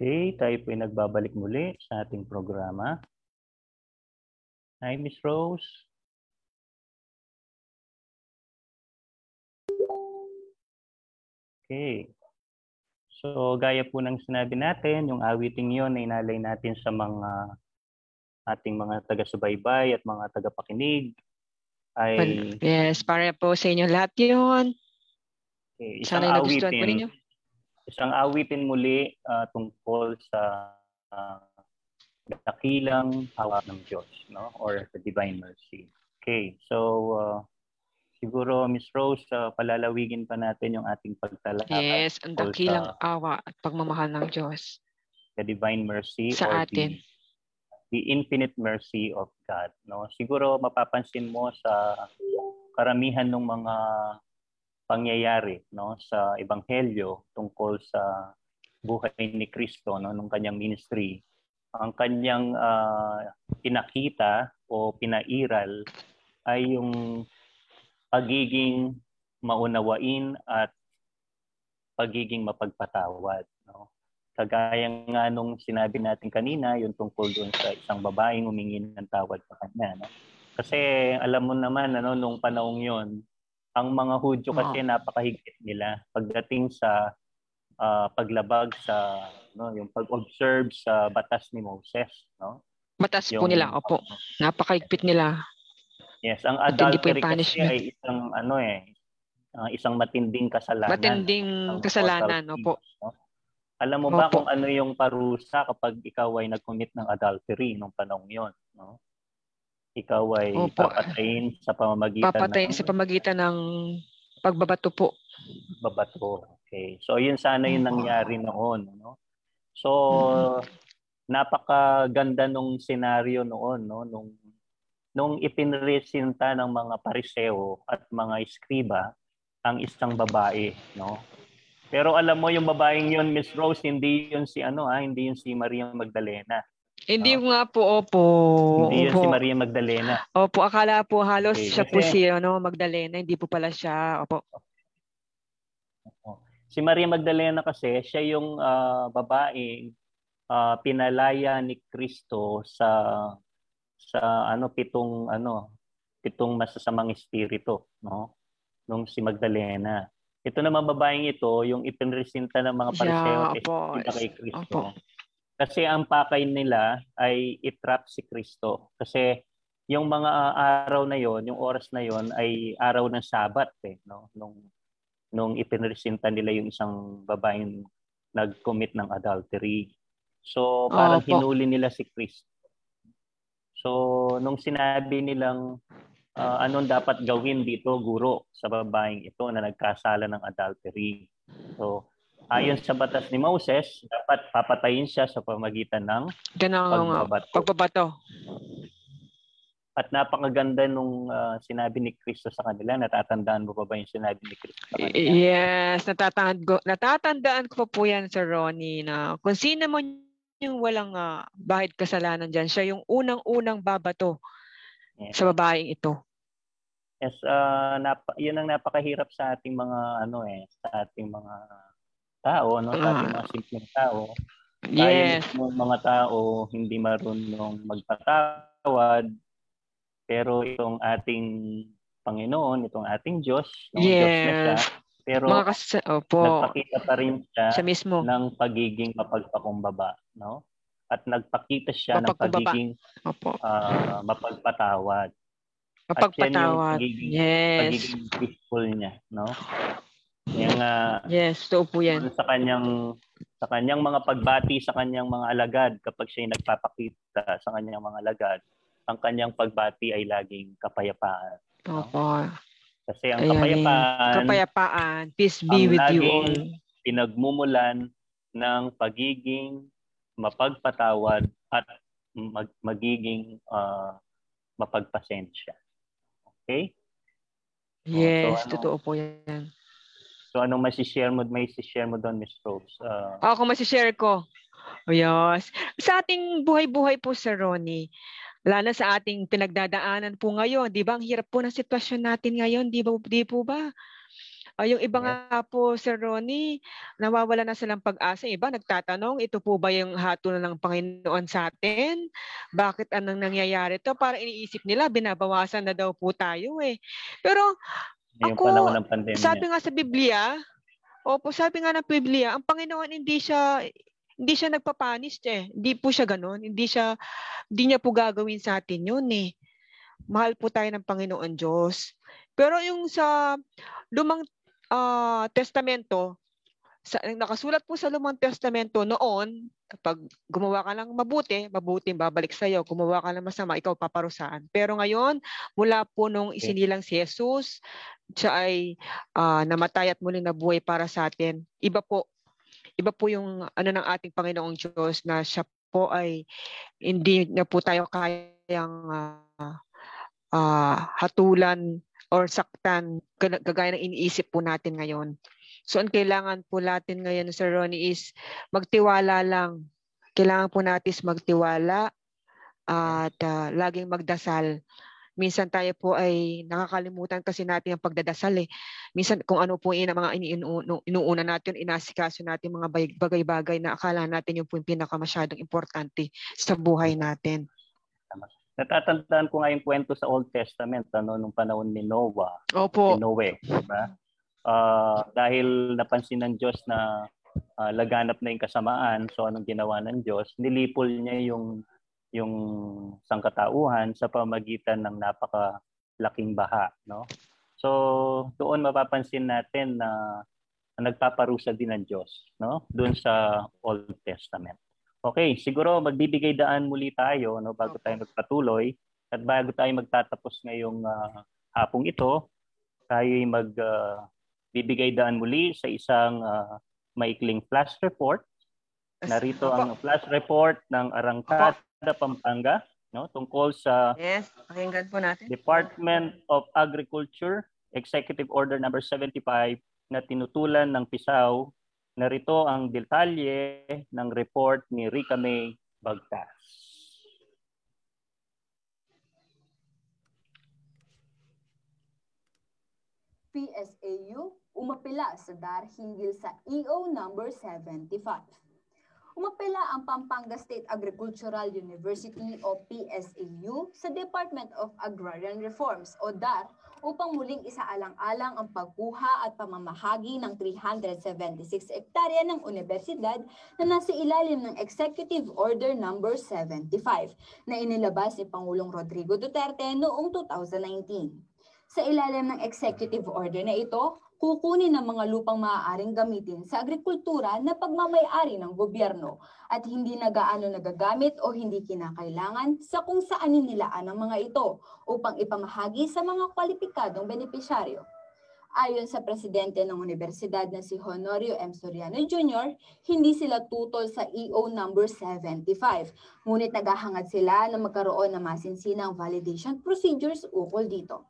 Okay, tayo po ay nagbabalik muli sa ating programa. Ah. Hi, Miss Rose. Okay. So, gaya po ng sinabi natin, yung awiting yon ay inalay natin sa mga ating mga taga-subaybay at mga tagapakinig. Ay yes, para po sa inyo lahat yun. okay, isang Sana po awitin. ninyo. isang awitin muli ah, tungkol sa ah, dakilang hawak ng Diyos, no? Or the divine mercy. Okay, so uh, siguro Miss Rose, ah, palalawigin pa natin yung ating pagtalakay Yes, ang dakilang sa awa at pagmamahal ng Diyos the divine mercy sa or atin. the, the infinite mercy of God, no? Siguro mapapansin mo sa karamihan ng mga pangyayari, no, sa ebanghelyo tungkol sa buhay ni Kristo, no, nung kanyang ministry. Ang kanyang ah, pinakita o pinairal ay yung pagiging maunawain at pagiging mapagpatawad. No? Kagaya nga nung sinabi natin kanina, yung tungkol doon sa isang babaeng humingi ng tawad sa kanya. No? Kasi alam mo naman, ano, nung panahong yon ang mga Hudyo kasi napakahigpit nila pagdating sa ah, paglabag sa no yung pag-observe sa batas ni Moses no Batas po Yung- nila, opo. Napakaigpit nila. Yes, ang po adultery kasi ay isang ano eh, ah, isang matinding kasalanan. Matinding kasalanan, adultery, opo. no? Alam mo ba Opo. kung ano yung parusa kapag ikaw ay nag-commit ng adultery nung panahon yon, no? Ikaw ay Opo. papatayin sa pamamagitan Papatayin ng sa pamagitan ng pagbabato po. babato. Okay. So yun sana yung nangyari noon, no? So napakaganda nung senaryo noon, no? Nung nung ipinresinta ng mga pariseo at mga eskriba ang isang babae, no? Pero alam mo yung babaeng yun, Miss Rose, hindi yun si ano ah, hindi yun si Maria Magdalena. Hindi Ah. nga po, opo. hindi yun opo. si Maria Magdalena. Opo, akala po halos Okay, siya po si ano, Magdalena, hindi po pala siya. Opo. Si Maria Magdalena kasi, siya yung ah, babaeng ah, pinalaya ni Kristo sa sa ano pitong ano pitong masasamang espiritu, no? Nung si Magdalena. Ito naman babaeng ito, yung ipinresinta ng mga pariseo opo. eskriba kay Kristo. Opo. Kasi ang pakay nila ay itrap si Kristo. Kasi yung mga araw na yon, yung oras na yon ay araw ng Sabat eh, no? Nung nung ipinresinta nila yung isang babaeng nag-commit ng adultery. So parang Opo. hinuli nila si Kristo. So nung sinabi nilang ah, anong dapat gawin dito guro sa babaeng ito na nagkasala ng adultery. So ayon sa batas ni Moses, dapat papatayin siya sa pamagitan ng Ganang pagbabato. Pagbabato. At napakaganda nung ah, sinabi ni Kristo sa kanila. Natatandaan mo pa ba yung sinabi ni Kristo sa kanila? Yes, natatandaan ko, natatandaan ko pa po yan, Sir Ronnie, na kung sino man yung walang ah, bahid kasalanan dyan, siya yung unang-unang babato Yes. sa babaeng ito. Yes, ah, nap- yun ang napakahirap sa ating mga ano eh, sa ating mga tao, no? Sa ating mga simpleng tao. Tayo Yes. mismo, mga tao hindi marunong magpatawad. Pero itong ating Panginoon, itong ating Diyos, no? Diyos na siya, Yes. pero Mga kas... Opo. nagpakita pa rin siya Siya mismo. ng pagiging mapagpakumbaba, no? At nagpakita siya ng pagiging Opo. ah, mapagpatawad. Mapagpatawad. pagiging- Yes. Pagiging peaceful niya, no? Yung ah, Yes, totoo po yan. sa kanyang sa kanyang mga pagbati sa kanyang mga alagad kapag siya nagpapakita sa kanyang mga alagad, ang kanyang pagbati ay laging kapayapaan. Opo. Kasi ang Ayan, kapayapaan Kapayapaan. Peace be with you all. pinagmumulan ng pagiging mapagpatawad at mag- magiging ah, mapagpasensya. Okay? Yes, ano? totoo po yan. So anong masishare mo, may share mo doon, Miss Rose? Ah, Ako masishare ko. Oh, yes. Sa ating buhay-buhay po, Sir Ronnie, lalo sa ating pinagdadaanan po ngayon, di ba? Ang hirap po ng sitwasyon natin ngayon, di ba? Di po ba? Ah, yung iba nga po, Sir Ronnie, nawawala na silang pag-asa. Iba nagtatanong, ito po ba yung hatulan ng Panginoon sa atin? Bakit anong nangyayari to? Para iniisip nila, binabawasan na daw po tayo eh. Pero Ako, ng pandemya. sabi nga sa Biblia, opo, sabi nga ng Biblia, ang Panginoon hindi siya hindi siya nagpapanis eh. Hindi po siya ganoon. Hindi siya hindi niya po gagawin sa atin 'yun eh. Mahal po tayo ng Panginoon Diyos. Pero yung sa lumang ah, testamento, sa, nakasulat po sa lumang testamento noon, kapag gumawa ka ng mabuti, mabuti babalik sa iyo. Gumawa ka ng masama, ikaw paparusahan. Pero ngayon, mula po nung isinilang si Jesus, siya ay ah, namatay at muling nabuhay para sa atin. Iba po. Iba po yung ano ng ating Panginoong Diyos na siya po ay hindi na po tayo kayang ah, ah, hatulan or saktan kagaya ng iniisip po natin ngayon. So ang kailangan po natin ngayon, Sir Ronnie, is magtiwala lang. Kailangan po natin magtiwala at ah, laging magdasal. Minsan tayo po ay nakakalimutan kasi natin ang pagdadasal eh. Minsan kung ano po yung mga iniinu- inuuna natin, inasikaso natin mga bagay-bagay na akala natin yung po yung pinakamasyadong importante sa buhay natin. Natatandaan ko nga yung kwento sa Old Testament ano nung panahon ni Noah, Opo. ni Noe, di ba? Ah, dahil napansin ng Diyos na ah, laganap na yung kasamaan, so anong ginawa ng Diyos? Nilipol niya yung yung sangkatauhan sa pamagitan ng napakalaking baha, no? So, doon mapapansin natin na nagpaparusa din ng Diyos, no? Doon sa Old Testament. Okay, siguro magbibigay daan muli tayo no bago tayo magpatuloy at bago tayo magtatapos ngayong ah, hapong ito, tayo ay mag ah, bibigay daan muli sa isang ah, maikling flash report. Narito ang flash report ng Arangkada, Pampanga, no, tungkol sa Yes, pakinggan po natin. Department of Agriculture Executive Order number 75 na tinutulan ng Pisaw. Narito ang detalye ng report ni Rica May Bagtas. PSAU umapila sa DAR hinggil sa EO number 75. Umapila ang Pampanga State Agricultural University o PSAU sa Department of Agrarian Reforms o DAR upang muling isaalang-alang ang pagkuha at pamamahagi ng 376 hektarya ng universidad na nasa ilalim ng Executive Order number 75 na inilabas ni Pangulong Rodrigo Duterte noong 2019. Sa ilalim ng executive order na ito, kukunin ang mga lupang maaaring gamitin sa agrikultura na pagmamayari ng gobyerno at hindi na gaano nagagamit o hindi kinakailangan sa kung saan nilaan ang mga ito upang ipamahagi sa mga kwalipikadong benepisyaryo. Ayon sa presidente ng universidad na si Honorio M. Soriano Jr., hindi sila tutol sa EO number 75, ngunit naghahangad sila na magkaroon ng masinsinang validation procedures ukol dito.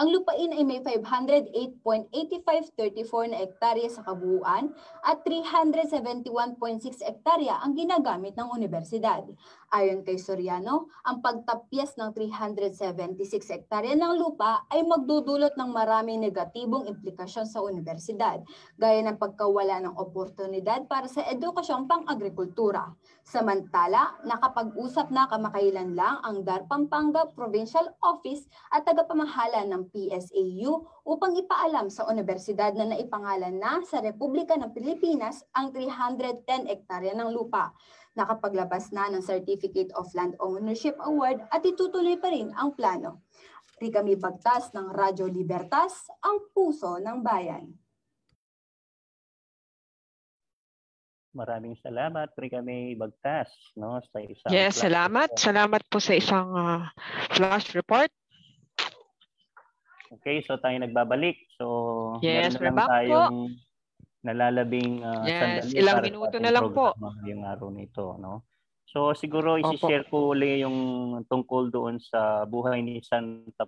Ang lupain ay may 508.8534 na ektarya sa kabuuan at 371.6 ektarya ang ginagamit ng universidad. Ayon kay Soriano, ang pagtapyas ng 376 ektarya ng lupa ay magdudulot ng maraming negatibong implikasyon sa universidad, gaya ng pagkawala ng oportunidad para sa edukasyong pang-agrikultura. Samantala, nakapag-usap na kamakailan lang ang DAR Pampanga Provincial Office at tagapamahala ng PSAU upang ipaalam sa universidad na naipangalan na sa Republika ng Pilipinas ang 310 ektarya ng lupa. Nakapaglabas na ng Certificate of Land Ownership Award at itutuloy pa rin ang plano. Rigami Bagtas ng Radyo Libertas, ang puso ng bayan. Maraming salamat, Rica May Bagtas, no, sa isang Yes, salamat. report. Salamat po sa isang ah, flash report. Okay, so tayo nagbabalik. So, Yes, meron na lang back po. Nalalabing ah, Yes, sandali ilang minuto na lang po. ngayong araw na ito, no? So, siguro Opo. isi-share ko uli yung tungkol doon sa buhay ni Santa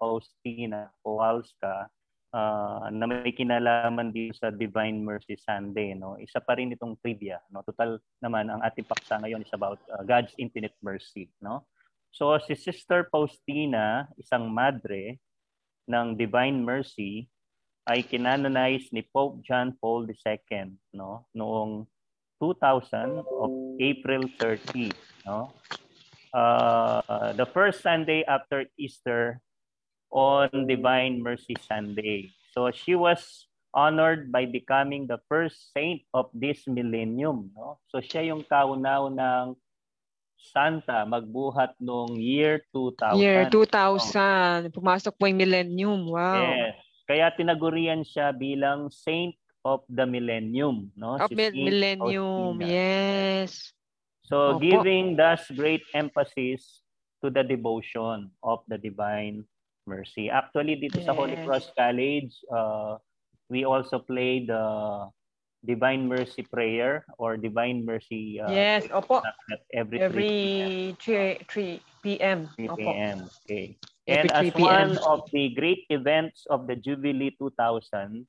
Faustina Kowalska ah, na may kinalaman din sa Divine Mercy Sunday, no? Isa pa rin itong trivia, no? Total naman ang ating paksa ngayon is about ah, God's infinite mercy, no? So, si Sister Faustina, isang madre, ng Divine Mercy ay kinanonize ni Pope John Paul II no noong 2000 of April 30 no uh, the first Sunday after Easter on Divine Mercy Sunday so she was honored by becoming the first saint of this millennium no so siya yung kauna-unang santa magbuhat noong year 2000 Year 2000. Pumasok po yung millennium. Wow. Yes. Kaya tinagurian siya bilang Saint of the Millennium, no? Of Si mil- Saint millennium. Faustina. Yes. So Opo. giving thus great emphasis to the devotion of the divine mercy. Actually dito sa Holy Yes. Cross College, uh, we also play the Divine Mercy prayer or Divine Mercy uh, Yes. Opo. at every, Every 3 3, 3 p.m. 3 Opo. p.m. Okay. Every And as 3 p.m. one of the great events of the Jubilee 2000,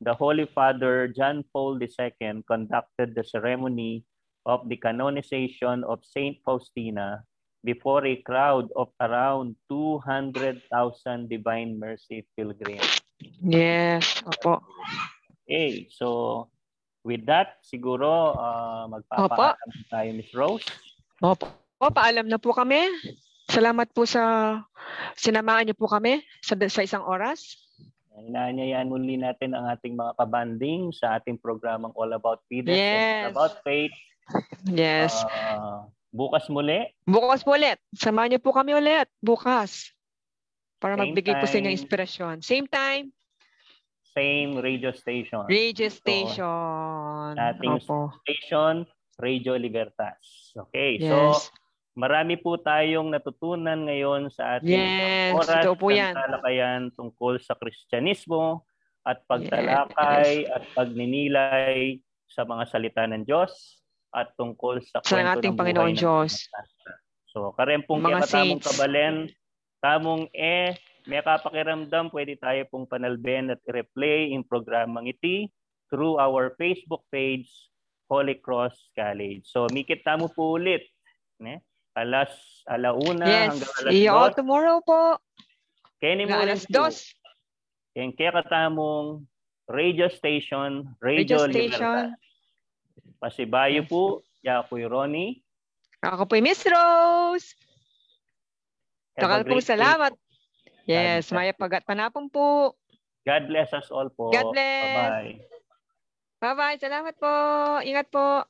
the Holy Father John Paul II conducted the ceremony of the canonization of Saint Faustina before a crowd of around 200,000 Divine Mercy pilgrims. Yes. Opo. Okay, so with that, siguro uh, magpapaalam tayo, Miss Rose. Opo. Opo, paalam na po kami. Salamat po sa sinamahan niyo po kami sa, sa isang oras. Inaanyayahan muli natin ang ating mga kabanding sa ating programang All About Fides Yes. and About Faith. Yes. Ah, bukas muli, bukas po ulit. Samahan niyo po kami ulit. Bukas. Para Same magbigay po sa inyo time. inspirasyon. Same time, same radio station. radio station. ating Opo. Station, Radio Libertas. Okay, so Yes. marami po tayong natutunan ngayon sa ating Yes, oras po ng yan. talakayan tungkol sa Kristyanismo at pagtalakay at pagninilay sa mga salita ng Diyos at tungkol sa Sa kwento ating ng Panginoon buhay ng Diyos. santa. So, karempong Mga kaya tamong saints. kabalen, tamong e, may kapakiramdam, pwede tayo pong panalben at i-replay in programang iti through our Facebook page, Holy Cross College. So, mikit tamo po ulit. Ne? Alas alauna Yes. hanggang alas Iyo, dos. tomorrow po. Kaya mo alas dos. Kaya kaya katamong radio station, Radio Radio, station. Libertad. Pasibayo po, Yakoy Ronnie. Ako po Miss Rose. Takal po salamat. Yes, maya pagat panapon po. God bless us all po. God bless. Bye-bye. Bye-bye. Salamat po. Ingat po.